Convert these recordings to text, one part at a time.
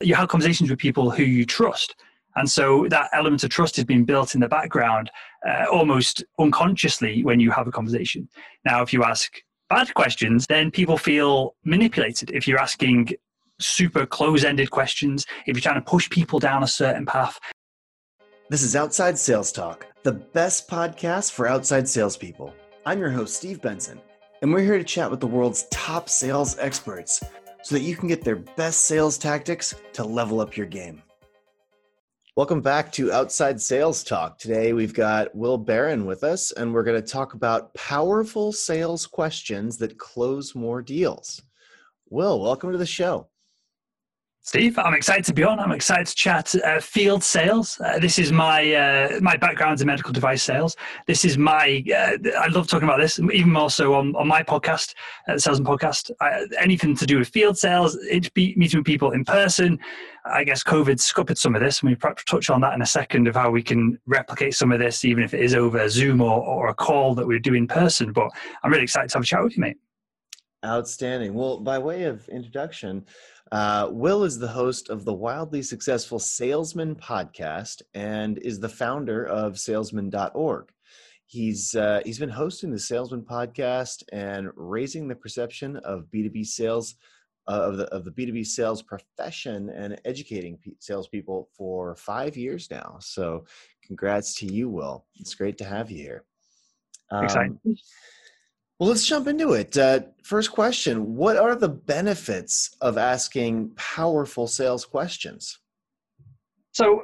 you have conversations with people who you trust. And so that element of trust is being built in the background uh, almost unconsciously when you have a conversation. Now, if you ask bad questions, then people feel manipulated. If you're asking super close ended questions, if you're trying to push people down a certain path. This is Outside Sales Talk, the best podcast for outside salespeople. I'm your host, Steve Benson, and we're here to chat with the world's top sales experts so that you can get their best sales tactics to level up your game. Welcome back to Outside Sales Talk. Today we've got Will Barron with us, and we're going to talk about powerful sales questions that close more deals. Will, welcome to the show. Steve, I'm excited to be on. I'm excited to chat uh, field sales. Uh, this is my uh, my background in medical device sales. This is my uh, I love talking about this, even more so on, on my podcast, uh, the Salesman Podcast. I, anything to do with field sales, it's be, meeting people in person. I guess COVID scuppered some of this, and we perhaps touch on that in a second of how we can replicate some of this, even if it is over Zoom or, or a call that we do in person. But I'm really excited to have a chat with you, mate. Outstanding. Well, by way of introduction, uh, Will is the host of the wildly successful Salesman podcast and is the founder of salesman.org. He's uh, he's been hosting the Salesman podcast and raising the perception of B2B sales uh, of the of the B2B sales profession and educating p- salespeople for five years now. So, congrats to you, Will. It's great to have you here. Um, Exciting. Well, let's jump into it. Uh, first question What are the benefits of asking powerful sales questions? So,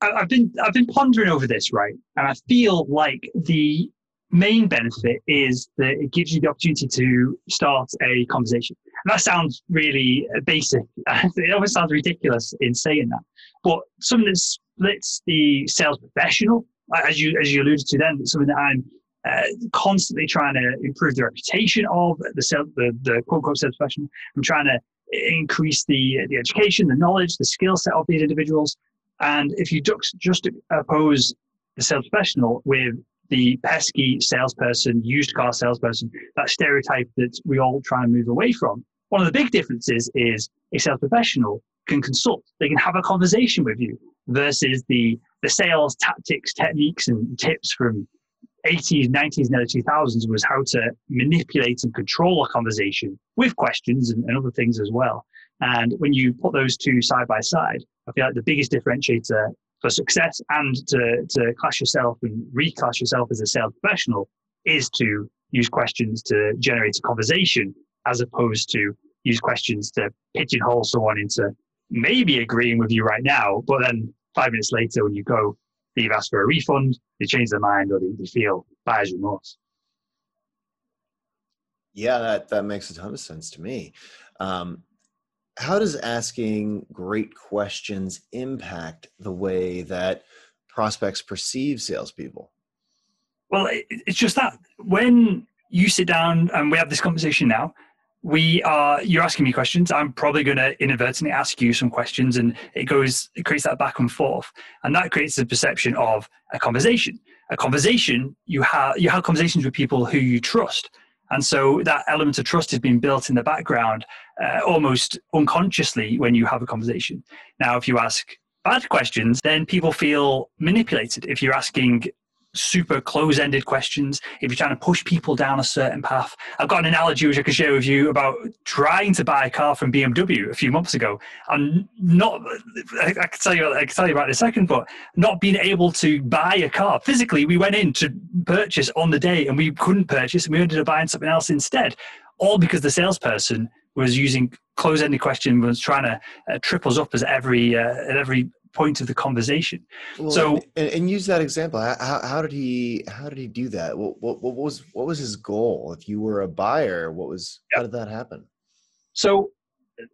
I've been I've been pondering over this, right? And I feel like the main benefit is that it gives you the opportunity to start a conversation. And that sounds really basic. it almost sounds ridiculous in saying that. But something that splits the sales professional, as you as you alluded to then, something that I'm uh, constantly trying to improve the reputation of the, sales, the, the quote unquote sales professional. I'm trying to increase the, the education, the knowledge, the skill set of these individuals. And if you just oppose the sales professional with the pesky salesperson, used car salesperson, that stereotype that we all try and move away from, one of the big differences is a sales professional can consult. They can have a conversation with you versus the, the sales tactics, techniques, and tips from 80s, 90s, and early 2000s was how to manipulate and control a conversation with questions and, and, other things as well. And when you put those two side by side, I feel like the biggest differentiator for success and to, to class yourself and reclass yourself as a sales professional is to use questions to generate a conversation as opposed to use questions to pigeonhole someone into maybe agreeing with you right now, but then five minutes later when you go, they've asked for a refund, they change their mind, or they, they feel buyer's remorse. Yeah, that, that makes a ton of sense to me. Um, how does asking great questions impact the way that prospects perceive salespeople? Well, it's just that when you sit down and we have this conversation now, we are you're asking me questions. I'm probably going to inadvertently ask you some questions and it goes it creates that back and forth. And that creates the perception of a conversation. A conversation you have you have conversations with people who you trust. And so that element of trust is being built in the background uh, almost unconsciously when you have a conversation. Now if you ask bad questions then people feel manipulated. If you're asking super close-ended questions. If you're trying to push people down a certain path i've got an analogy which i could share with you about trying to buy a car from bmw a few months ago. And not i, can tell you i can tell you about in a second but not being able to buy a car. Physically we went in to purchase on the day and we couldn't purchase and we ended up buying something else instead all because the salesperson was using close-ended questions was trying to uh, trip us up as every uh, at every point of the conversation. Well, so and, and, use that example. How, how did he how did he do that? What, what, what was what was his goal? If you were a buyer, what was yeah. how did that happen? So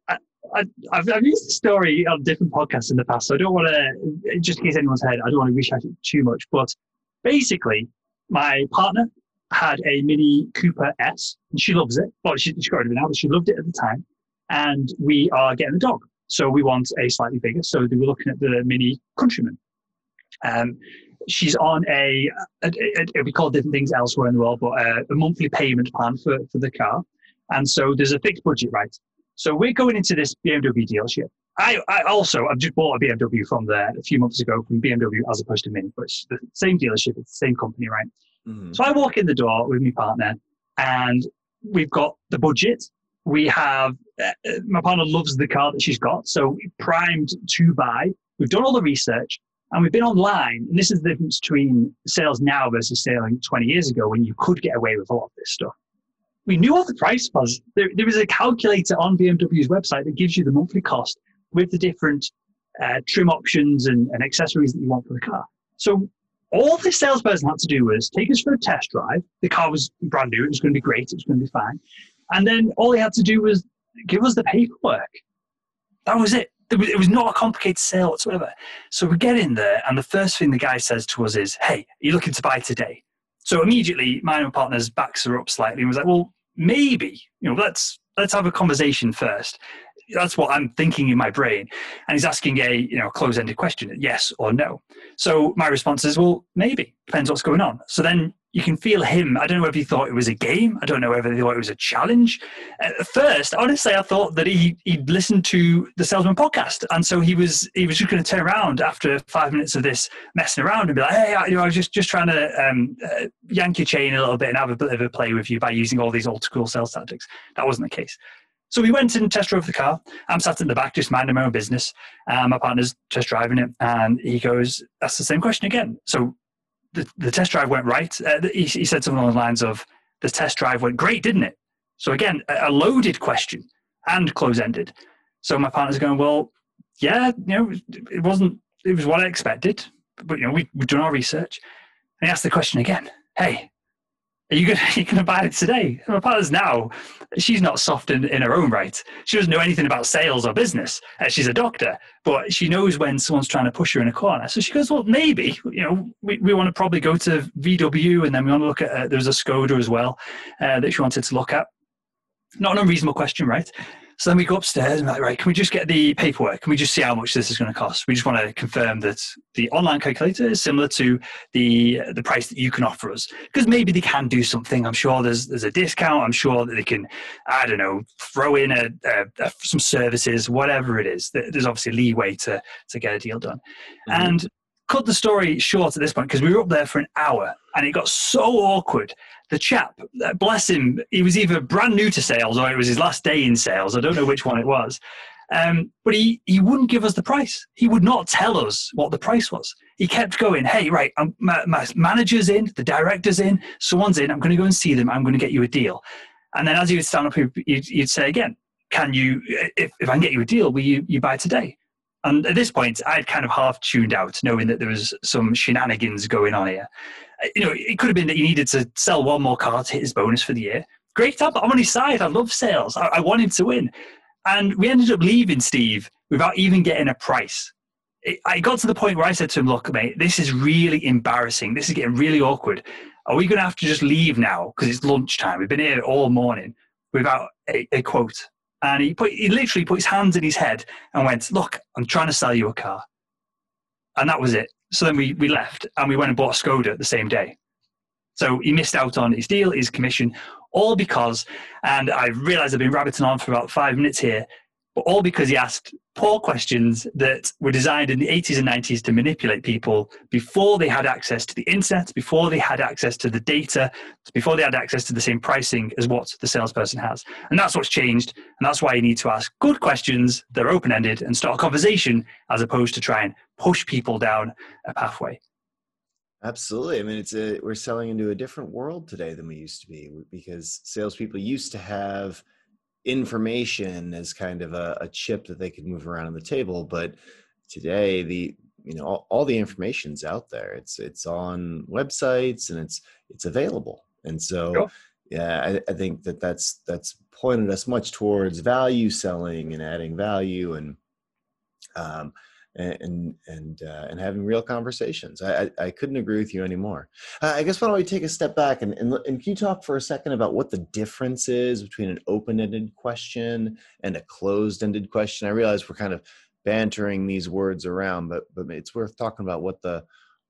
I, I, have I've used the story on different podcasts in the past, so I don't want to just in case anyone's head. I don't want to rehash it too much, but basically, my partner had a Mini Cooper S, and she loves it. Well, she, she got rid of it now, but she loved it at the time. And we are getting a dog. So we want a slightly bigger. So we were looking at the Mini Countryman. Um, she's on a, a, a, we call different things elsewhere in the world, but a, a, monthly payment plan for, for the car. And so there's a fixed budget, right? So we're going into this BMW dealership I, I also I've just bought a BMW from there a few months ago from BMW as opposed to Mini, but it's the same dealership, it's the same company, right? Mm-hmm. So I walk in the door with my partner, and we've got the budget. We have uh, my partner loves the car that she's got, so primed to buy. We've done all the research, and we've been online. And this is the difference between sales now versus selling 20 years ago, when you could get away with a lot of this stuff we knew what the price was. There, there was a calculator on BMW's website that gives you the monthly cost with the different uh, trim options and, and accessories that you want for the car. So all the salesperson had to do was take us for a test drive. The car was brand new. It was going to be great. It was going to be fine. And then all he had to do was give us the paperwork. That was it. It was, not a complicated sale whatsoever. So we get in there, and the first thing the guy says to us is, Hey, are you looking to buy today? So immediately, my partner's backs are up slightly and was like, Well, maybe, you know, let's let's have a conversation first that's what I'm thinking in my brain. And he's asking a you know close-ended question, yes or no. So my response is, well, maybe depends what's going on. So then you can feel him. I don't know if he thought it was a game. I don't know whether he thought it was a challenge. At first, honestly, I thought that he he'd listened to the Salesman podcast, and so he was he was just going to turn around after five minutes of this messing around and be like, "Hey, I, you know, I was just just trying to um, uh, yank your chain a little bit and have a bit of a play with you by using all these old school sales tactics." That wasn't the case. So we went and test drove the car. I'm sat in the back, just minding my own business. Um, my partner's just driving it, and he goes, "That's the same question again." So the, the test drive went right. Uh, he, he, said something along the lines of, "The test drive went great, didn't it?" So again, a, a loaded question and close-ended. So my partner's going, "Well, yeah, you know, it wasn't. It was what I expected, but you know, we, we've done our research." And he asked the question again. Hey, are you gonna you gonna buy it today? My partner's now, she's not soft in, in her own right. She doesn't know anything about sales or business. Uh, she's a doctor, but she knows when someone's trying to push her in a corner. So she goes, well, maybe you know we, we want to probably go to VW, and then we want to look at uh, there's a Skoda as well uh, that she wanted to look at. Not an unreasonable question, right? So then we go upstairs and like, right, can we just get the paperwork? Can we just see how much this is going to cost? We just want to confirm that the online calculator is similar to the the price that you can offer us. Because maybe they can do something. I'm sure there's there's a discount. I'm sure that they can, I don't know, throw in a, a, a some services, whatever it is. There's obviously leeway to to get a deal done. Mm-hmm. And cut the story short at this point because we were up there for an hour and it got so awkward. The chap, uh, bless him, he was either brand new to sales or it was his last day in sales. I don't know which one it was. Um, but he, he wouldn't give us the price. He would not tell us what the price was. He kept going, hey, right, I'm, my, my manager's in, the director's in, someone's in, I'm going to go and see them, I'm going to get you a deal. And then as you would stand up, you'd, he'd say again, can you, if, if I can get you a deal, will you, you buy today? And at this point, I'd kind of half tuned out, knowing that there was some shenanigans going on here. Uh, you know, it could have been that he needed to sell one more car to hit his bonus for the year. Great, I'm on his side. I love sales. I, I want him to win. And we ended up leaving Steve without even getting a price. It, I got to the point where I said to him, Look, mate, this is really embarrassing. This is getting really awkward. Are we going to have to just leave now because it's lunchtime? We've been here all morning without a, a quote and he put he literally put his hands in his head and went, "Look, I'm trying to sell you a car," and that was it. So then we we left and we went and bought a Skoda the same day. So he missed out on his deal, his commission, all because, and I realize I've been rabbiting on for about five minutes here but all because he asked poor questions that were designed in the 80s and 90s to manipulate people before they had access to the internet, before they had access to the data, before they had access to the same pricing as what the salesperson has. And that's what's changed. And that's why you need to ask good questions that are open ended and start a conversation as opposed to try and push people down a pathway. Absolutely. I mean, it's a, we're selling into a different world today than we used to be because salespeople used to have information as kind of a, a, chip that they could move around on the table but today the you know all, all, the information's out there it's it's on websites and it's it's available and so sure. yeah I, I, think that that's that's pointed us much towards value selling and adding value and um, and and uh, and having real conversations. I, I, I couldn't agree with you anymore. Uh, I guess why don't we take a step back and, and and can you talk for a second about what the difference is between an open-ended question and a closed-ended question? I realize we're kind of bantering these words around, but but it's worth talking about what the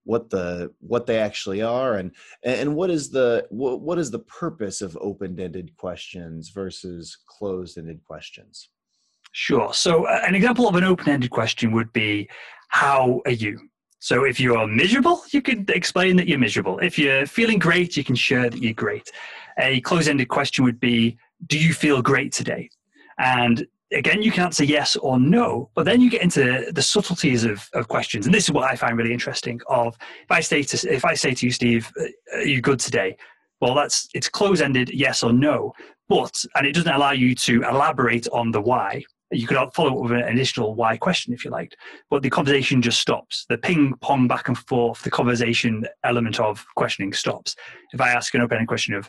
what the what they actually are and and what is the what, what is the purpose of open-ended questions versus closed-ended questions Sure. So, uh, an example of an open ended question would be How are you? So, if you're miserable, you could explain that you're miserable. If you're feeling great, you can share that you're great. A close ended question would be Do you feel great today? And again, you can answer yes or no, but then you get into the subtleties of, of questions. And this is what I find really interesting of if I say to, if I say to you, Steve, are you good today? Well, that's, it's close ended yes or no, but, and it doesn't allow you to elaborate on the why. You could follow up with an additional why question if you liked, but the conversation just stops. The ping pong back and forth, the conversation element of questioning stops. If I ask an open ended question of,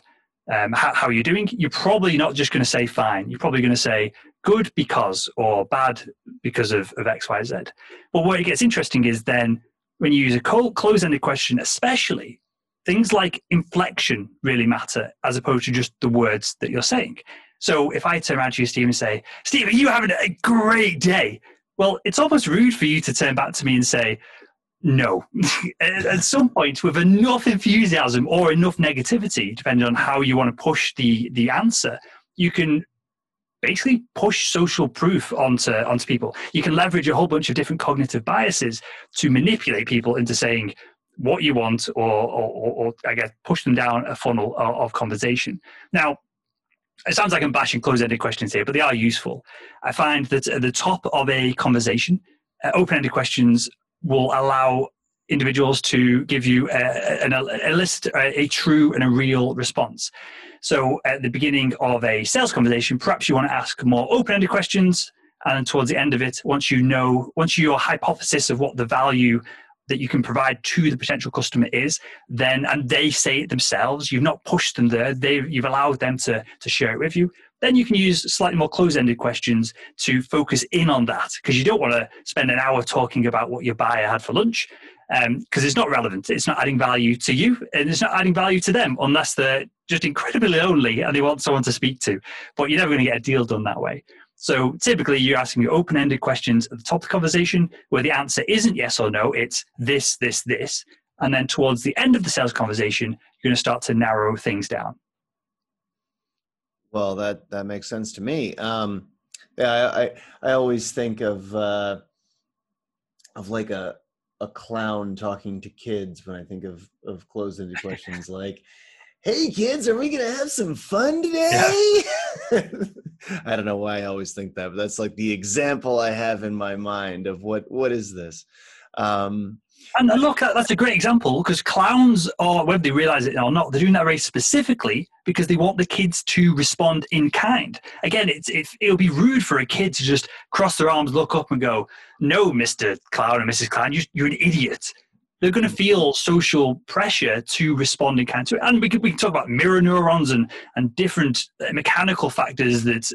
um, how, how, are you doing? You're probably not just going to say fine. You're probably going to say good because or bad because of, of X, Y, Z. But where it gets interesting is then when you use a close ended question, especially things like inflection really matter as opposed to just the words that you're saying. So if I turn around to you, Steve, and say, Steve, are you having a great day? Well, it's almost rude for you to turn back to me and say, no. At some point, with enough enthusiasm or enough negativity, depending on how you want to push the, the answer, you can basically push social proof onto onto people. You can leverage a whole bunch of different cognitive biases to manipulate people into saying what you want, or or, or, or I guess push them down a funnel of, of conversation. Now, it sounds like I'm bashing closed-ended questions here, but they are useful. I find that at the top of a conversation, uh, open-ended questions will allow individuals to give you a, a, list, a, a, true and a real response. So at the beginning of a sales conversation, perhaps you want to ask more open-ended questions, and towards the end of it, once you know, once your hypothesis of what the value that you can provide to the potential customer is, then and they say it themselves, you've not pushed them there, they you've allowed them to to share it with you. Then you can use slightly more close-ended questions to focus in on that because you don't want to spend an hour talking about what your buyer had for lunch because um, it's not relevant. It's not adding value to you, and it's not adding value to them unless they're just incredibly lonely and they want someone to speak to. But you're never going to get a deal done that way. So typically, you're asking me open-ended questions at the top of the conversation where the answer isn't yes or no. It's this, this, this, and then towards the end of the sales conversation, you're going to start to narrow things down. Well, that that makes sense to me. Um, yeah, I, I, I always think of uh, of like a a clown talking to kids when I think of of closed-ended questions like, "Hey kids, are we gonna have some fun today?" Yeah. I don't know why I always think that, but that's like the example I have in my mind of what what is this. Um, and look, that's a great example because clowns are, whether they realize it or not, they're doing that very specifically because they want the kids to respond in kind. Again, it's, it, it'll be rude for a kid to just cross their arms, look up, and go, No, Mr. Clown and Mrs. Clown, you, you're an idiot. They're going to feel social pressure to respond kind to it. And we can, we can talk about mirror neurons and, and different uh, mechanical factors that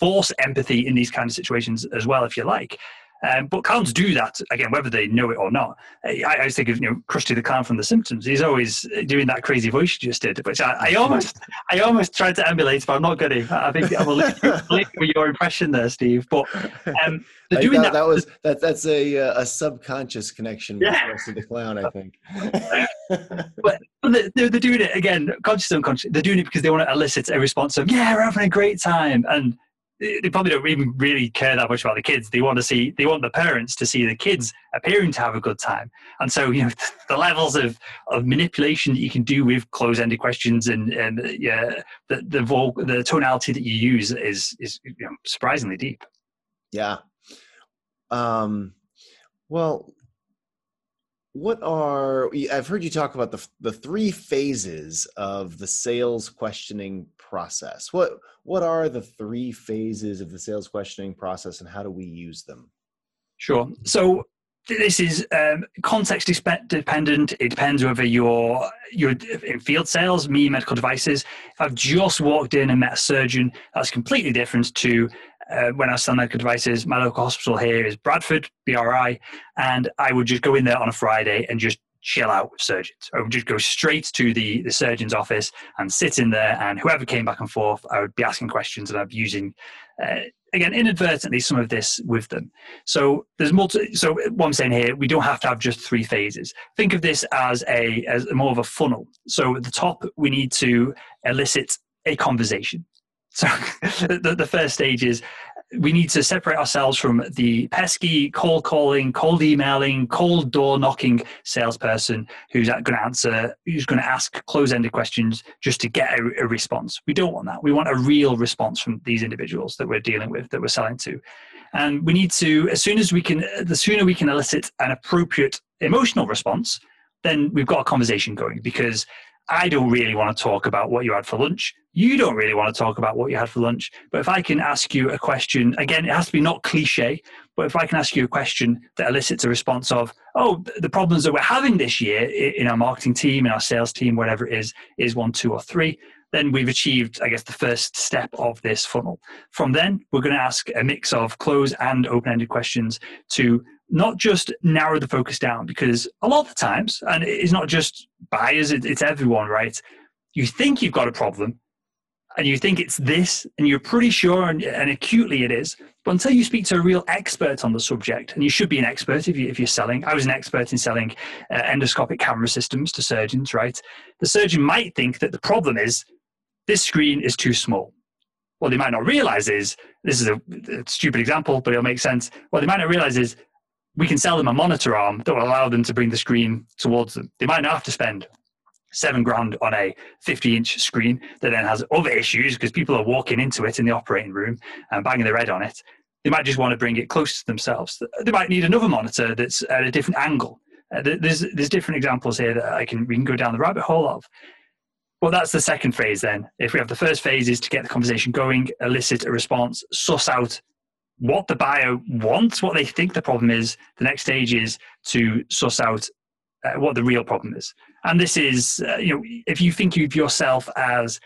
force empathy in these kind of situations as well, if you like. Um, but clowns do that again, whether they know it or not. I, I always think of you know Krusty the Clown from The Simpsons. He's always doing that crazy voice you just did, which I, I almost, I almost tried to emulate, but I'm not going to. I think I will leave, leave with your impression there, Steve. But um, they're doing that, that. was that. That's a uh, a subconscious connection with yeah. Krusty the Clown, I think. but they're, they're doing it again, conscious and unconscious. They're doing it because they want to elicit a response of "Yeah, we're having a great time," and they probably don't even really care that much about the kids. They want to see, they want the parents to see the kids appearing to have a good time. And so, you know, the levels of, of manipulation that you can do with close-ended questions and, and yeah, the, the, vol- the tonality that you use is, is you know, surprisingly deep. Yeah. Um, well, what are I've heard you talk about the the three phases of the sales questioning process. What what are the three phases of the sales questioning process, and how do we use them? Sure. So this is um, context dependent. It depends whether you're you're in field sales, me medical devices. If I've just walked in and met a surgeon, that's completely different to uh, when I sell medical devices, my local hospital here is Bradford, BRI, and I would just go in there on a Friday and just chill out with surgeons. I would just go straight to the, the surgeon's office and sit in there, and whoever came back and forth, I would be asking questions and I'd be using, uh, again, inadvertently some of this with them. So there's multi. So what I'm saying here, we don't have to have just three phases. Think of this as a as more of a funnel. So at the top, we need to elicit a conversation. So the, the first stage is we need to separate ourselves from the pesky cold calling, cold emailing, cold door knocking salesperson who's going to answer, who's going to ask close ended questions just to get a, a, response. We don't want that. We want a real response from these individuals that we're dealing with, that we're selling to. And we need to, as soon as we can, the sooner we can elicit an appropriate emotional response, then we've got a conversation going because I don't really want to talk about what you had for lunch. You don't really want to talk about what you had for lunch. But if I can ask you a question, again, it has to be not cliche, but if I can ask you a question that elicits a response of, oh, the problems that we're having this year in our marketing team, in our sales team, whatever it is, is one, two, or three, then we've achieved, I guess, the first step of this funnel. From then, we're going to ask a mix of close and open ended questions to not just narrow the focus down because a lot of the times, and it's not just buyers, it's everyone, right? You think you've got a problem and you think it's this and you're pretty sure and, and acutely it is. But until you speak to a real expert on the subject, and you should be an expert if, you, if you're selling. I was an expert in selling uh, endoscopic camera systems to surgeons, right? The surgeon might think that the problem is this screen is too small. What they might not realize is this is a, a stupid example, but it'll make sense. What they might not realize is we can sell them a monitor arm that will allow them to bring the screen towards them. They might not have to spend seven grand on a 50 inch screen that then has other issues because people are walking into it in the operating room and banging their head on it. They might just want to bring it close to themselves. They might need another monitor that's at a different angle. Uh, there's there's different examples here that I can we can go down the rabbit hole of. Well, that's the second phase then. If we have the first phase is to get the conversation going, elicit a response, suss out what the buyer wants, what they think the problem is. The next stage is to suss out uh, what the real problem is. And this is, uh, you know, if you think of yourself as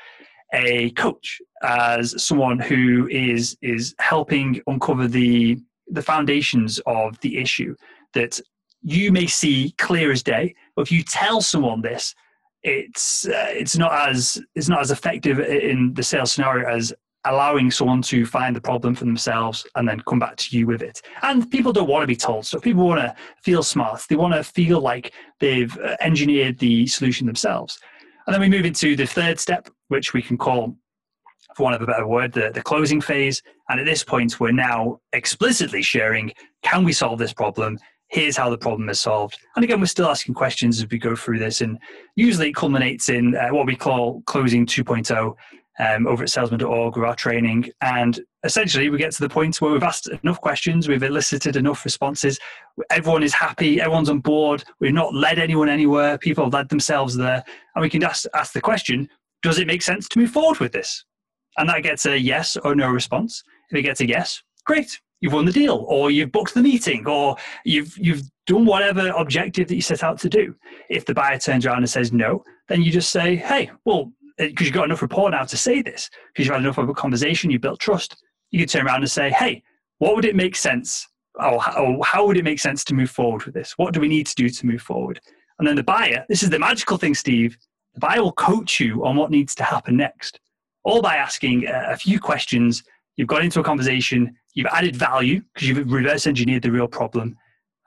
a coach, as someone who is is helping uncover the the foundations of the issue that you may see clear as day. But if you tell someone this, it's uh, it's not as it's not as effective in the sales scenario as allowing someone to find the problem for themselves and then come back to you with it. And people don't want to be told stuff. People want to feel smart. They want to feel like they've uh, engineered the solution themselves. And then we move into the third step, which we can call, for want of a better word, the, the closing phase. And at this point, we're now explicitly sharing can we solve this problem? Here's how the problem is solved. And again, we're still asking questions as we go through this. And usually it culminates in uh, what we call closing 2.0 um, over at salesman.org with our training. And essentially, we get to the point where we've asked enough questions, we've elicited enough responses, everyone is happy, everyone's on board, we've not led anyone anywhere, people have led themselves there. And we can ask, ask the question does it make sense to move forward with this? And that gets a yes or no response. If it gets a yes, great, you've won the deal, or you've booked the meeting, or you've you've done whatever objective that you set out to do. If the buyer turns around and says no, then you just say, hey, well, Uh, because you've got enough rapport now to say this, because you've had enough of a conversation, you built trust, you could turn around and say, hey, what would it make sense? Or how, how would it make sense to move forward with this? What do we need to do to move forward? And then the buyer, this is the magical thing, Steve, the buyer will coach you on what needs to happen next, all by asking a few questions. You've got into a conversation, you've added value because you've reverse engineered the real problem.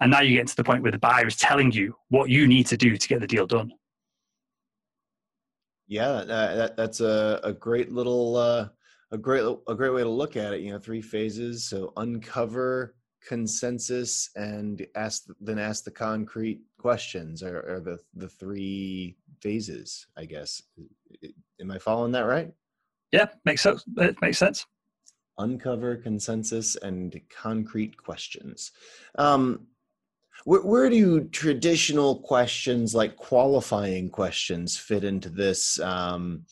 And now you get to the point where the buyer is telling you what you need to do to get the deal done. Yeah, that, that's a, a great little uh, a great a great way to look at it. You know, three phases. So uncover consensus and ask then ask the concrete questions are, are the the three phases. I guess. Am I following that right? Yeah, makes sense. It makes sense. Uncover consensus and concrete questions. Um, where, where do traditional questions like qualifying questions fit into this um,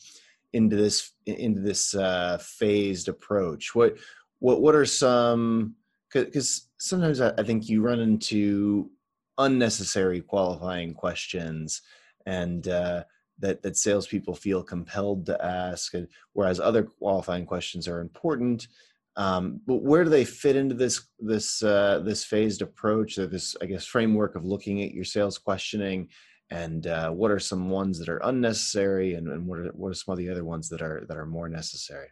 into this into this uh, phased approach? What what what are some because sometimes I, think you run into unnecessary qualifying questions and uh, that that salespeople feel compelled to ask, whereas other qualifying questions are important um, but where do they fit into this this uh, this phased approach or this I guess framework of looking at your sales questioning and uh, what are some ones that are unnecessary and, and what are what are some of the other ones that are that are more necessary?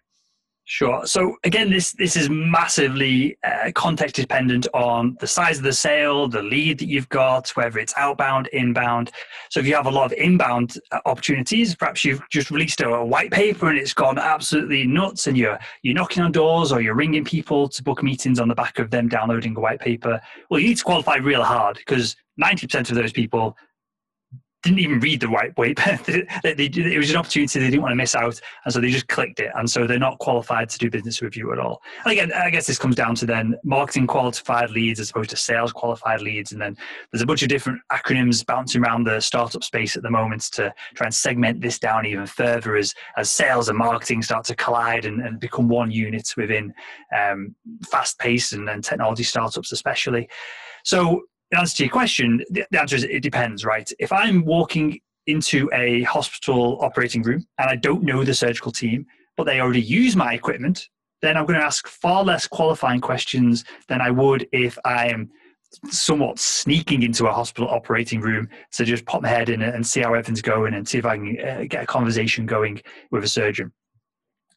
Sure. So again, this this is massively uh, context dependent on the size of the sale, the lead that you've got, whether it's outbound, inbound. So if you have a lot of inbound uh, opportunities, perhaps you've just released a, a white paper and it's gone absolutely nuts, and you're you're knocking on doors or you're ringing people to book meetings on the back of them downloading a white paper. Well, you need to qualify real hard because ninety percent of those people didn't even read the white paper. it was an opportunity they didn't want to miss out, and so they just clicked it, and so they're not qualified to do business with you at all. And again, I guess this comes down to then marketing qualified leads as opposed to sales qualified leads, and then there's a bunch of different acronyms bouncing around the startup space at the moment to try and segment this down even further as as sales and marketing start to collide and, and become one unit within um, fast pace and, and technology startups, especially. So answer to your question, the, the answer is it depends, right? If I'm walking into a hospital operating room and I don't know the surgical team, but they already use my equipment, then I'm going to ask far less qualifying questions than I would if I am somewhat sneaking into a hospital operating room to just pop my head in and see how everything's going and see if I can uh, get a conversation going with a surgeon.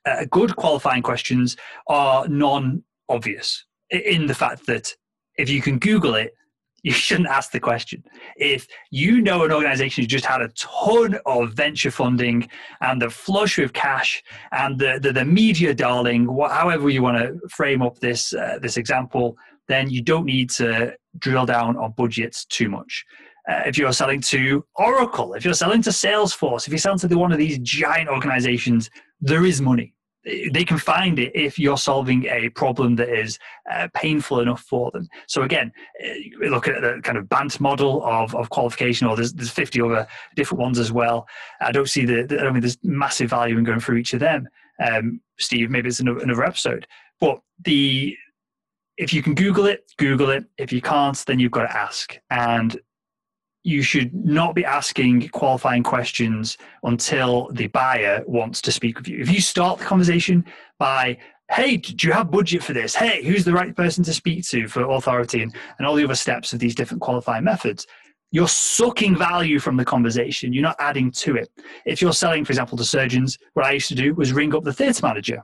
Uh, good qualifying questions are non obvious in the fact that if you can Google it, you shouldn't ask the question. If you know an organization who just had a ton of venture funding and the flush with cash and the, the, the media darling, however you want to frame up this, uh, this example, then you don't need to drill down on budgets too much. Uh, if you're selling to Oracle, if you're selling to Salesforce, if you're selling to one of these giant organizations, there is money they can find it if you're solving a problem that is uh, painful enough for them. So again, uh, look at the kind of BANT model of, of qualification, or there's, there's 50 other different ones as well. I don't see the, I mean, there's massive value in going through each of them. Um, Steve, maybe it's another, another episode. But the if you can Google it, Google it. If you can't, then you've got to ask. And you should not be asking qualifying questions until the buyer wants to speak with you. If you start the conversation by, hey, do you have budget for this? Hey, who's the right person to speak to for authority and, and all the other steps of these different qualifying methods? You're sucking value from the conversation. You're not adding to it. If you're selling, for example, to surgeons, what I used to do was ring up the theatre manager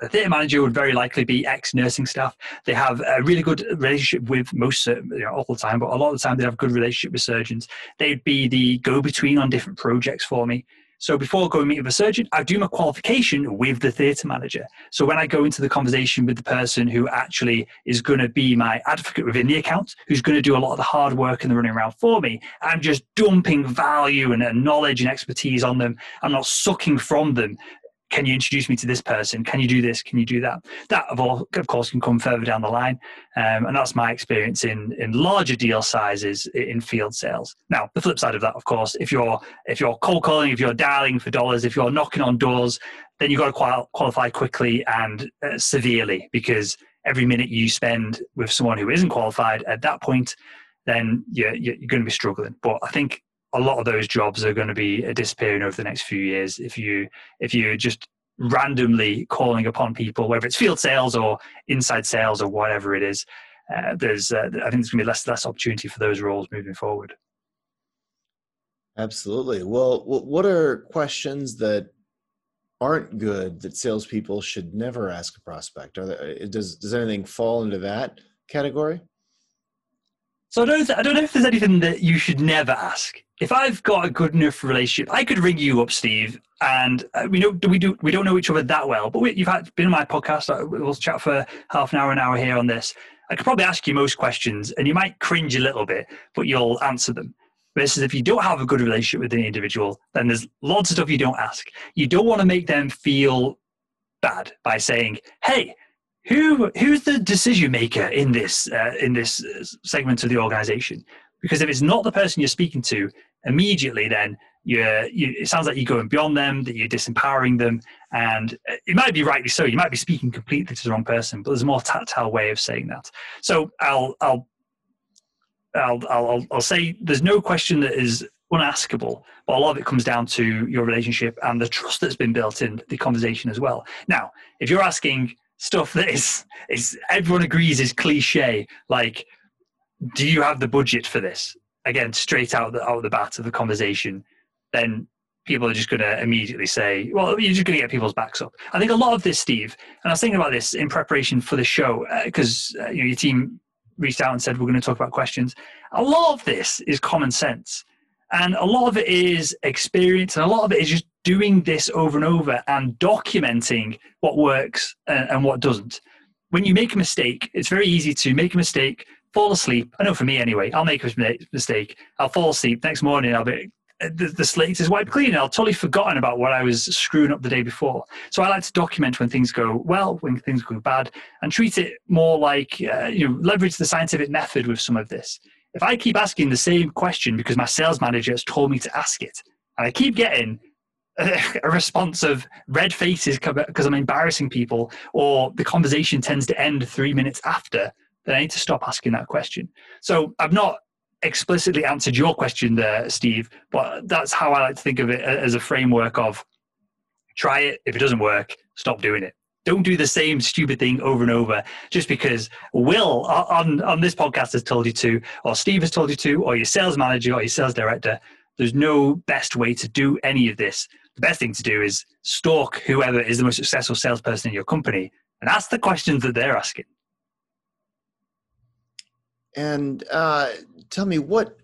the theatre manager would very likely be ex nursing staff. They have a really good relationship with most, uh, you know, all the time, but a lot of the time they have a good relationship with surgeons. They'd be the go between on different projects for me. So before going meet with a surgeon, I do my qualification with the theatre manager. So when I go into the conversation with the person who actually is going to be my advocate within the account, who's going to do a lot of the hard work and the running around for me, I'm just dumping value and knowledge and expertise on them. I'm not sucking from them can you introduce me to this person? Can you do this? Can you do that? That, of, all, of course, can come further down the line. Um, and that's my experience in, in larger deal sizes in field sales. Now, the flip side of that, of course, if you're, if you're cold calling, if you're dialing for dollars, if you're knocking on doors, then you've got to qual- qualify quickly and uh, severely because every minute you spend with someone who isn't qualified at that point, then you're, you're going to be struggling. But I think a lot of those jobs are going to be disappearing over the next few years if you if you just randomly calling upon people whether it's field sales or inside sales or whatever it is uh, there's uh, i think there's going to be less less opportunity for those roles moving forward. Absolutely. Well what are questions that aren't good that salespeople should never ask a prospect? Are there, does does anything fall into that category? So I don't, I don't know if there's anything that you should never ask. If I've got a good enough relationship, I could ring you up, Steve, and uh, we know we do we don't know each other that well, but we, you've had, been on my podcast. Uh, we'll chat for half an hour, an hour here on this. I could probably ask you most questions, and you might cringe a little bit, but you'll answer them. Versus if you don't have a good relationship with the individual, then there's lots of stuff you don't ask. You don't want to make them feel bad by saying, "Hey, who who's the decision maker in this uh, in this uh, segment of the organization because if it's not the person you're speaking to immediately then you're, you, it sounds like you're going beyond them that you're disempowering them and uh, it might be rightly so you might be speaking completely to the wrong person but there's a more tactile way of saying that so i'll i'll I'll, I'll, I'll say there's no question that is unaskable, but a lot of it comes down to your relationship and the trust that's been built in the conversation as well. Now, if you're asking stuff that is is everyone agrees is cliche. Like, do you have the budget for this? Again, straight out the out the bat of the conversation, then people are just going to immediately say, well, you're just going to get people's backs up. I think a lot of this, Steve, and I was thinking about this in preparation for the show because uh, uh, you know your team reached out and said we're going to talk about questions. A lot of this is common sense, and a lot of it is experience, and a lot of it is just doing this over and over and documenting what works and, and what doesn't. When you make a mistake, it's very easy to make a mistake, fall asleep. I know for me anyway, I'll make a mistake. I'll fall asleep. Next morning, I'll be the, the slate is wiped clean. I'll totally forgotten about what I was screwing up the day before. So I like to document when things go well, when things go bad, and treat it more like uh, you know leverage the scientific method with some of this. If I keep asking the same question because my sales manager has told me to ask it, and I keep getting a response of red faces because I'm embarrassing people, or the conversation tends to end three minutes after, then I need to stop asking that question. So I've not explicitly answered your question there, Steve, but that's how I like to think of it as a framework of try it. If it doesn't work, stop doing it. Don't do the same stupid thing over and over just because Will on, on this podcast has told you to, or Steve has told you to, or your sales manager or your sales director. There's no best way to do any of this. The best thing to do is stalk whoever is the most successful salesperson in your company and ask the questions that they're asking. And uh, tell me what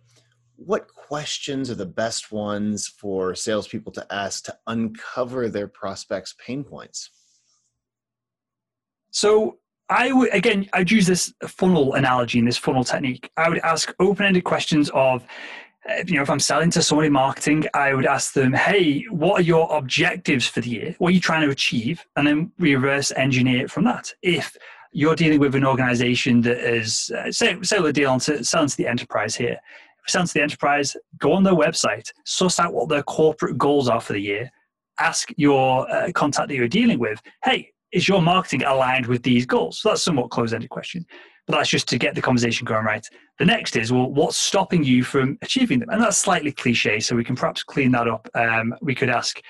what questions are the best ones for salespeople to ask to uncover their prospects' pain points? So I would again I'd use this funnel analogy and this funnel technique. I would ask open-ended questions of you know, if I'm selling to in marketing, I would ask them, hey, what are your objectives for the year? What are you trying to achieve? And then reverse engineer it from that. If you're dealing with an organization that is, uh, say, say we're dealing to, selling to the enterprise here. If selling to the enterprise, go on their website, suss out what their corporate goals are for the year, ask your uh, contact that you're dealing with, hey, is your marketing aligned with these goals? So that's somewhat closed-ended question. But that's just to get the conversation going right. The next is, well, what's stopping you from achieving them? And that's slightly cliche, so we can perhaps clean that up. Um, we could ask,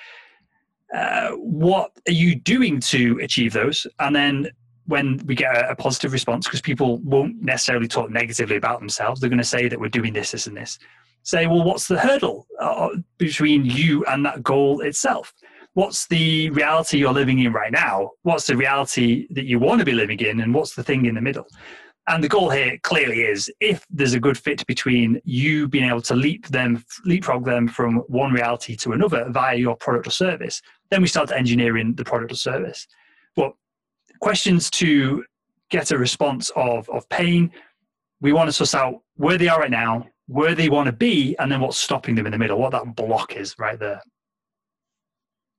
uh, what are you doing to achieve those? And then when we get a, a positive response, because people won't necessarily talk negatively about themselves, they're going to say that we're doing this, this, and this. Say, well, what's the hurdle uh, between you and that goal itself? What's the reality you're living in right now? What's the reality that you want to be living in? And what's the thing in the middle? And the goal here clearly is if there's a good fit between you being able to leap them, leapfrog them from one reality to another via your product or service, then we start engineering the product or service. But questions to get a response of, of pain. We want to suss out where they are right now, where they want to be, and then what's stopping them in the middle, what that block is right there.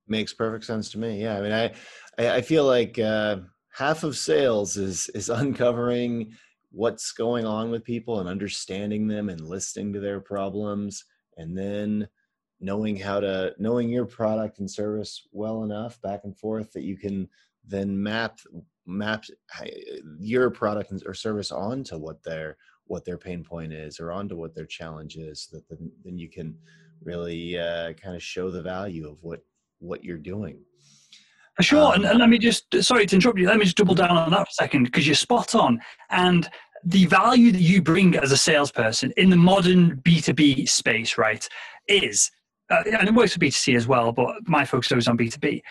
Makes perfect sense to me. Yeah. I mean, I, I feel like uh, half of sales is, is uncovering what's going on with people and understanding them and listening to their problems and then knowing how to knowing your product and service well enough back and forth that you can then map map your product or service onto what their what their pain point is or onto what their challenge is that then, then you can really uh, kind of show the value of what what you're doing. Sure um, and, and let me just sorry to interrupt you let me just double down on that for a second because you're spot on. And the value that you bring as a salesperson in the modern b2b space right is uh, and it works for b2c as well but my focus is on b2b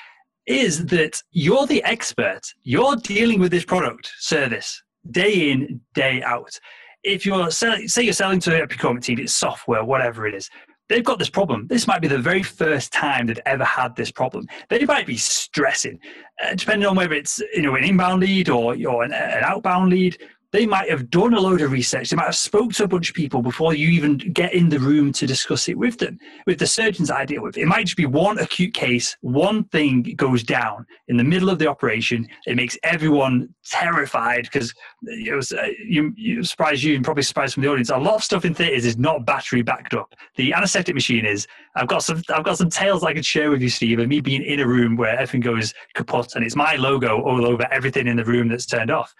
is that you're the expert. You're dealing with this product service day in, day out. If you're selling, say you're selling to a procurement team, it's software, whatever it is, they've got this problem. This might be the very first time they've ever had this problem. They might be stressing, uh, depending on whether it's you know an inbound lead or, or an, an outbound lead they might have done a load of research. They might have spoke to a bunch of people before you even get in the room to discuss it with them. With the surgeons I deal with, it might just be one acute case, one thing goes down in the middle of the operation. It makes everyone terrified because it was uh, you, you surprise you and probably surprise from the audience. A lot of stuff in theaters is not battery backed up. The anesthetic machine is. I've got some. I've got some tales I could share with you, Steve, of me being in a room where everything goes kaput and it's my logo all over everything in the room that's turned off.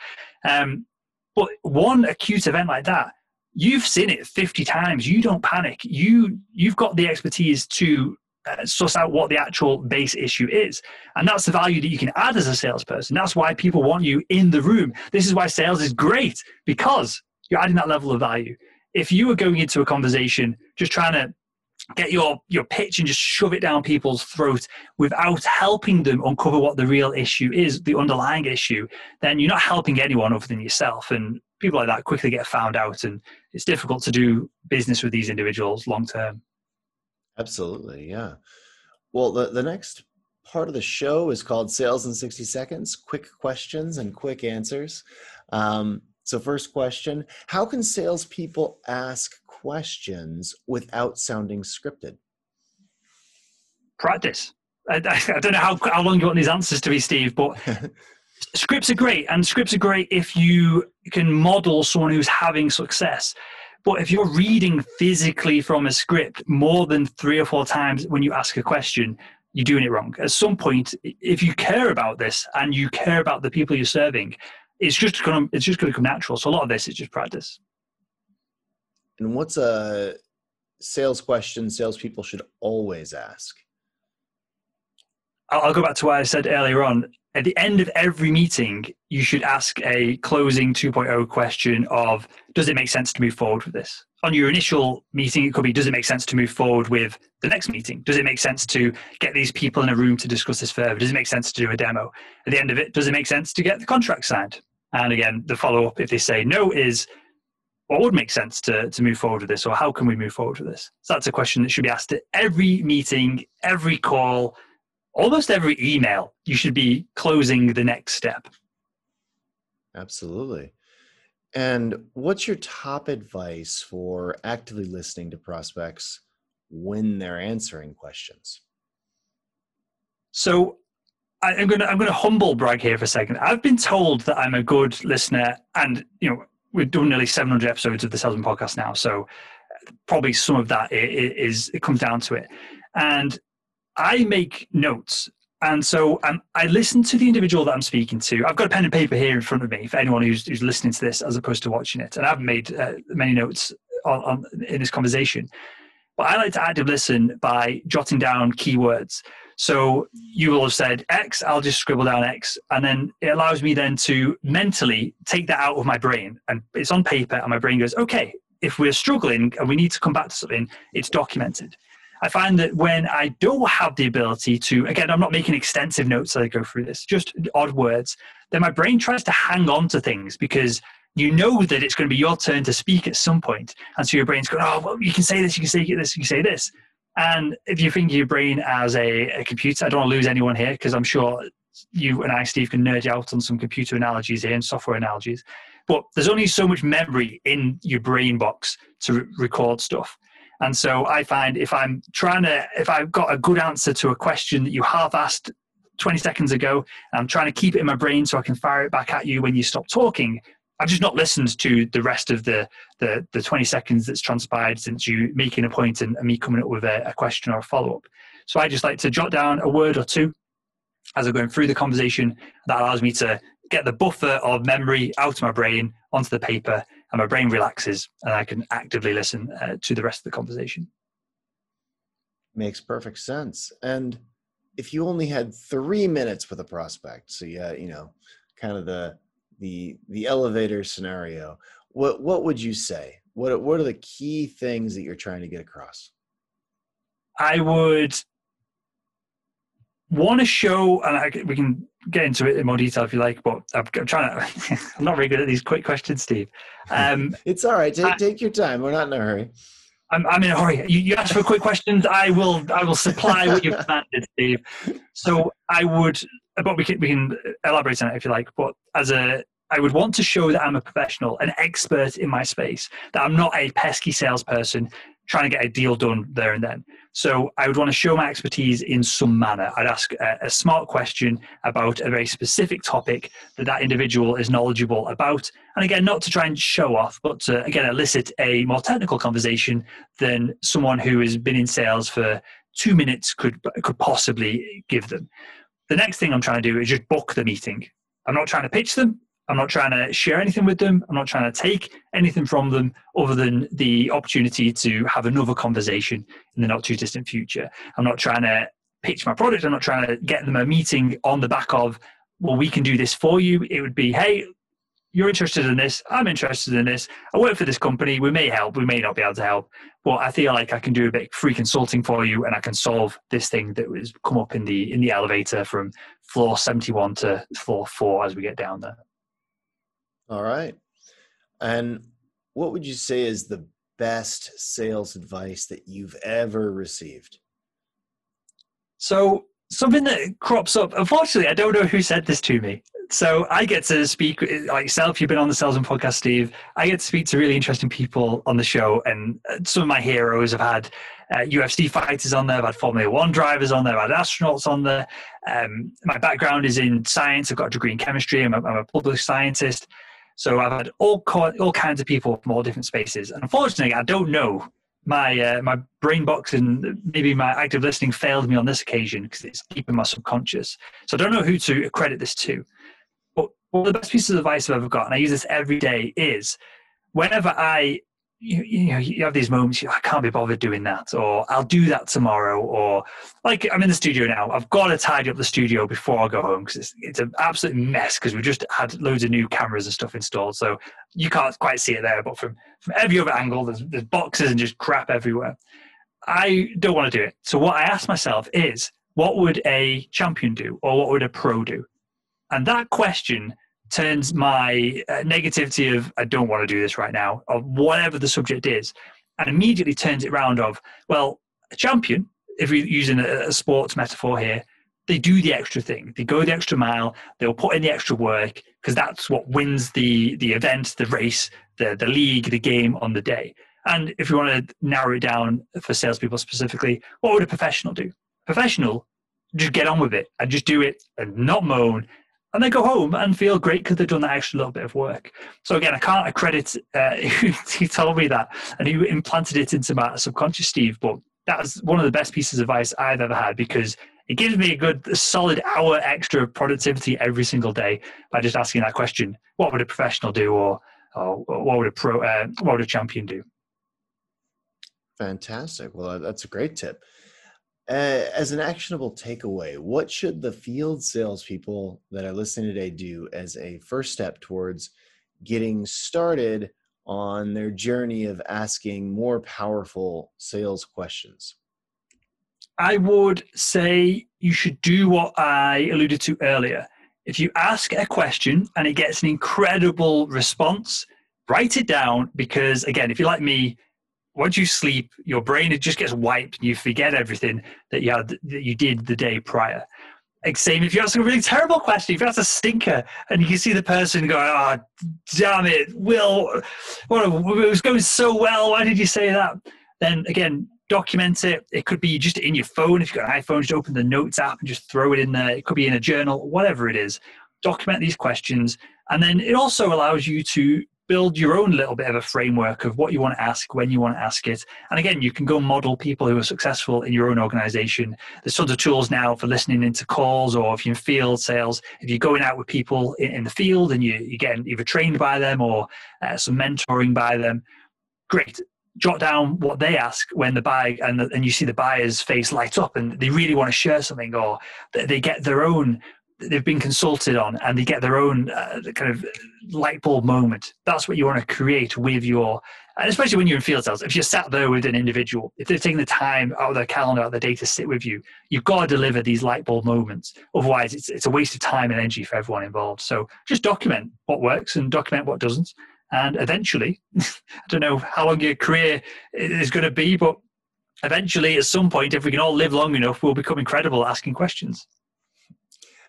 Um, but one acute event like that, you've seen it 50 times. You don't panic. You you've got the expertise to uh, suss out what the actual base issue is. And that's the value that you can add as a salesperson. That's why people want you in the room. This is why sales is great because you're adding that level of value. If you were going into a conversation just trying to get your your pitch and just shove it down people's throat without helping them uncover what the real issue is the underlying issue then you're not helping anyone other than yourself. And people like that quickly get found out and it's difficult to do business with these individuals long term. Absolutely yeah. Well the, the next part of the show is called sales in 60 seconds quick questions and quick answers. Um, so first question how can salespeople ask questions without sounding scripted? Practice. I, I, don't know how, how long you want these answers to be, Steve, but scripts are great. And scripts are great if you can model someone who's having success. But if you're reading physically from a script more than three or four times when you ask a question, you're doing it wrong. At some point, if you care about this and you care about the people you're serving, it's just going to it's just going to come natural. So a lot of this is just practice. And what's a sales question salespeople should always ask? I'll go back to what I said earlier on. At the end of every meeting, you should ask a closing 2.0 question of Does it make sense to move forward with this? On your initial meeting, it could be Does it make sense to move forward with the next meeting? Does it make sense to get these people in a room to discuss this further? Does it make sense to do a demo? At the end of it, does it make sense to get the contract signed? And again, the follow up, if they say no, is what would make sense to, to move forward with this or how can we move forward with this? So that's a question that should be asked at every meeting every call almost every email you should be closing the next step. Absolutely. And what's your top advice for actively listening to prospects when they're answering questions? So I'm going to I'm going to humble brag here for a second. I've been told that I'm a good listener, and you know we've done nearly 700 episodes of the Salesman podcast now, so probably some of that is it comes down to it. And I make notes, and so um, I listen to the individual that I'm speaking to. I've got a pen and paper here in front of me for anyone who's, who's listening to this as opposed to watching it, and I haven't made uh, many notes on, on, in this conversation. But I like to active listen by jotting down keywords. So you will have said X, I'll just scribble down X. And then it allows me then to mentally take that out of my brain. And it's on paper, and my brain goes, okay, if we're struggling and we need to come back to something, it's documented. I find that when I don't have the ability to, again, I'm not making extensive notes as I go through this, just odd words, then my brain tries to hang on to things because you know that it's going to be your turn to speak at some point. And so your brain's going, oh, well, you can say this, you can say this, you can say this. And if you think of your brain as a, a computer, I don't want to lose anyone here because I'm sure you and I, Steve, can nerd out on some computer analogies here and software analogies. But there's only so much memory in your brain box to re- record stuff. And so I find if I'm trying to, if I've got a good answer to a question that you half asked 20 seconds ago, I'm trying to keep it in my brain so I can fire it back at you when you stop talking, I've just not listened to the rest of the the, the 20 seconds that's transpired since you making a point and, and me coming up with a, a question or a follow up. So I just like to jot down a word or two as I'm going through the conversation. That allows me to get the buffer of memory out of my brain onto the paper, and my brain relaxes, and I can actively listen uh, to the rest of the conversation. Makes perfect sense. And if you only had three minutes with a prospect, so yeah, you know, kind of the the the elevator scenario what what would you say what what are the key things that you're trying to get across i would want to show and I, we can get into it in more detail if you like but i'm, I'm trying to i'm not very good at these quick questions steve um, it's all right take, I, take your time we're not in a hurry I'm, I'm in a hurry. You, you ask for quick questions. I will. I will supply what you've demanded, Steve. So I would but we can we can elaborate on it if you like. But as a I would want to show that I'm a professional, an expert in my space, that I'm not a pesky salesperson trying to get a deal done there and then. So I would want to show my expertise in some manner. I'd ask a, a, smart question about a very specific topic that that individual is knowledgeable about. And again, not to try and show off, but to again elicit a more technical conversation than someone who has been in sales for two minutes could could possibly give them the next thing I'm trying to do is just book the meeting. I'm not trying to pitch them. I'm not trying to share anything with them. I'm not trying to take anything from them other than the opportunity to have another conversation in the not too distant future. I'm not trying to pitch my product. I'm not trying to get them a meeting on the back of, well, we can do this for you. It would be, hey, you're interested in this. I'm interested in this. I work for this company. We may help. We may not be able to help. But I feel like I can do a bit of free consulting for you, and I can solve this thing that was come up in the in the elevator from floor 71 to floor four as we get down there. All right. And what would you say is the best sales advice that you've ever received? So something that crops up. Unfortunately, I don't know who said this to me. So I get to speak like yourself. You've been on the Salesman podcast, Steve. I get to speak to really interesting people on the show, and uh, some of my heroes have had uh, UFC fighters on there. I've had Formula One drivers on there. I've had astronauts on there. Um, my background is in science. I've got a degree in chemistry. I'm a, I'm a public scientist. So I've had all all kinds of people from all different spaces. And unfortunately, I don't know my uh, my brain box and maybe my active listening failed me on this occasion because it's deep in my subconscious. So I don't know who to credit this to. But one of the best pieces of advice I've ever got, and I use this every day, is whenever I you, you know you have these moments you, i can't be bothered doing that or i'll do that tomorrow or like i'm in the studio now. I've got to tidy up the studio before i go home because it's, it's an absolute mess because we've just had loads of new cameras and stuff installed so you can't quite see it there but from from every other angle there's, there's boxes and just crap everywhere. I don't want to do it. So what i ask myself is what would a champion do or what would a pro do? And that question turns my uh, negativity of I don't want to do this right now, of whatever the subject is, and immediately turns it around of well, a champion, if we're using a, a sports metaphor here, they do the extra thing. They go the extra mile. They'll put in the extra work because that's what wins the the event, the race, the the league, the game on the day. And if you want to narrow it down for salespeople specifically, what would a professional do? Professional, just get on with it and just do it and not moan and they go home and feel great because they've done that extra little bit of work. So again, I can't accredit uh, he told me that and he implanted it into my subconscious, Steve. But that was one of the best pieces of advice I've ever had because it gives me a good, a solid hour extra productivity every single day by just asking that question: What would a professional do, or, or what would a pro, uh, what would a champion do? Fantastic. Well, that's a great tip Eh, as an actionable takeaway, what should the field salespeople that are listening today do as a first step towards getting started on their journey of asking more powerful sales questions? I would say you should do what I alluded to earlier. If you ask a question and it gets an incredible response, write it down because, again, if you're like me, once you sleep, your brain it just gets wiped and you forget everything that you had that you did the day prior. Like same if you ask a really terrible question, if you ask a stinker and you can see the person going, "Oh, damn it, Will, what it was going so well. Why did you say that?" Then again, document it. It could be just in your phone. If you've got an iPhone, just open the notes app and just throw it in there. It could be in a journal, whatever it is. Document these questions, and then it also allows you to build your own little bit of a framework of what you want to ask, when you want to ask it. And again, you can go model people who are successful in your own organization. There's tons of tools now for listening into calls or if you're in field sales, if you're going out with people in, in the field and you, you're getting either trained by them or uh, some mentoring by them, great. Jot down what they ask when the buy and, the, and you see the buyer's face light up and they really want to share something or they get their own they've been consulted on and they get their own uh, kind of light bulb moment. That's what you want to create with your, and especially when you're in field sales. If you're sat there with an individual, if they're taking the time out of their calendar, out of their day to sit with you, you've got to deliver these light bulb moments. Otherwise, it's, it's a waste of time and energy for everyone involved. So just document what works and document what doesn't. And eventually, I don't know how long your career is going to be, but eventually, at some point, if we can all live long enough, we'll become incredible asking questions.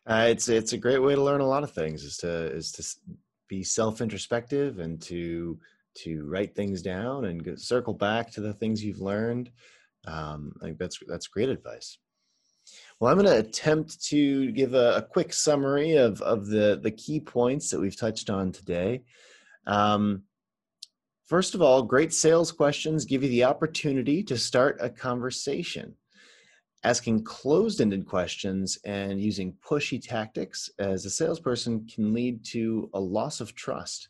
Uh, it's it's a great way to learn a lot of things. Is to is to be self introspective and to to write things down and circle back to the things you've learned. Um, I think that's that's great advice. Well, I'm going to attempt to give a, a, quick summary of of the the key points that we've touched on today. Um, first of all, great sales questions give you the opportunity to start a conversation asking closed ended questions and using pushy tactics as a salesperson can lead to a loss of trust.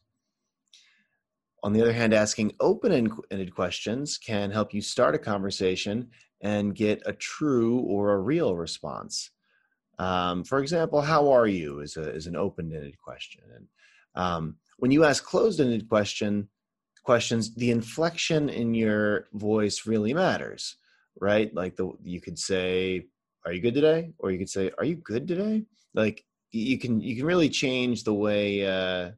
On the other hand, asking open ended questions can help you start a conversation and get a true or a real response. Um, for example, how are you is, a, is an open ended question. And, um, when you ask closed-ended question questions, the inflection in your voice really matters, right? Like the you could say, "Are you good today?" or you could say, "Are you good today?" Like you can you can really change the way uh,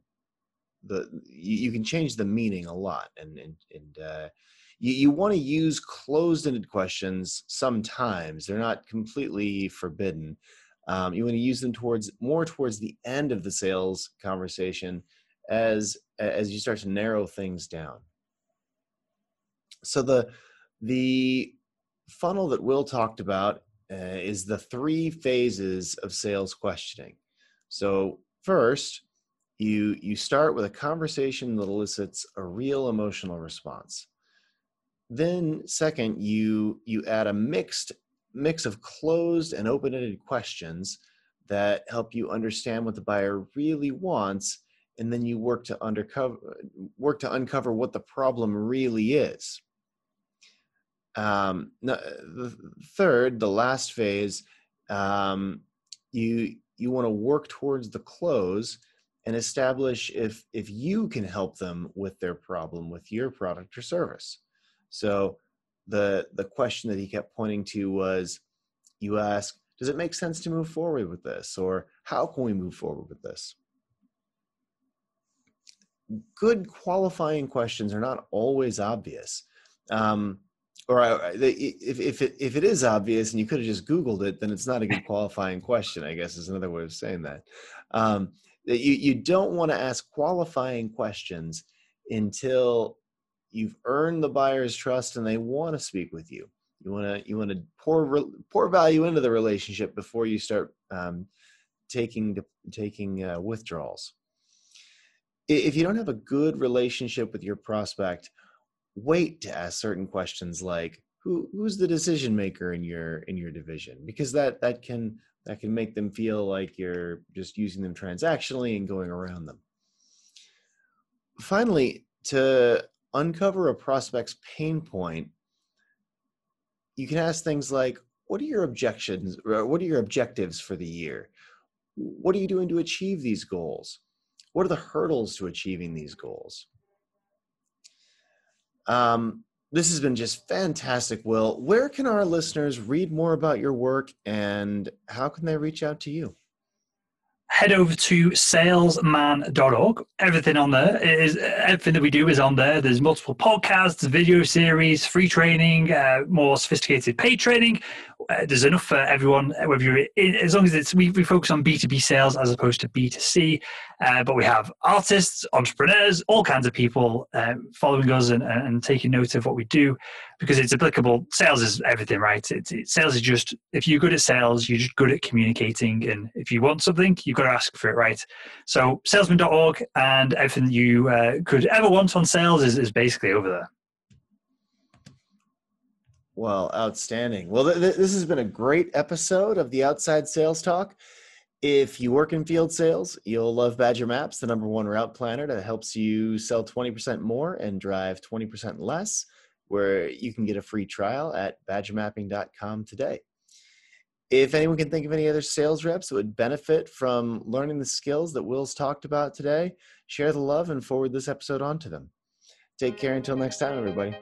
the you, you can change the meaning a lot, and and and uh, you, you want to use closed-ended questions sometimes. They're not completely forbidden. Um, you want to use them towards more towards the end of the sales conversation as as you start to narrow things down. So the the funnel that Will talked about uh, is the three phases of sales questioning. So first, you you start with a conversation that elicits a real emotional response. Then second, you you add a mixed mix of closed and open-ended questions that help you understand what the buyer really wants and then you work to undercover work to uncover what the problem really is um, the third the last phase um, you you want to work towards the close and establish if if you can help them with their problem with your product or service. So the the question that he kept pointing to was you ask does it make sense to move forward with this? or how can we move forward with this? Good qualifying questions are not always obvious. Um, or I, if, if, it, if it is obvious and you could have just Googled it, then it's not a good qualifying question, I guess is another way of saying that. Um, you, you don't want to ask qualifying questions until you've earned the buyer's trust and they want to speak with you. You want to you want to pour pour value into the relationship before you start um, taking taking uh, withdrawals if you don't have a good relationship with your prospect wait to ask certain questions like who who's the decision maker in your in your division? Because that that can that can make them feel like you're just using them transactionally and going around them. Finally to uncover a prospect's pain point you can ask things like what are your objections what are your objectives for the year? What are you doing to achieve these goals? What are the hurdles to achieving these goals? Um, this has been just fantastic, Will. Where can our listeners read more about your work and how can they reach out to you? head over to salesman.org. Everything on there is everything that we do is on there. There's multiple podcasts, video series, free training, uh, more sophisticated paid training. Uh, there's enough for everyone. Whether you're in, as long as it's we, we focus on B2B sales as opposed to B2C, uh, but we have artists, entrepreneurs, all kinds of people uh, following us and, and taking note of what we do because it's applicable. Sales is everything, right? It's, it, sales is just if you're good at sales, you're just good at communicating, and if you want something, you've got to ask for it, right? So salesman.org and everything you uh, could ever want on sales is, is basically over there. Well, outstanding. Well, th- th- this has been a great episode of the Outside Sales Talk. If you work in field sales, you'll love Badger Maps, the number one route planner that helps you sell 20% more and drive 20% less where you can get a free trial at badgermapping.com today. If anyone can think of any other sales reps that would benefit from learning the skills that Will's talked about today, share the love and forward this episode on to them. Take care until next time, everybody.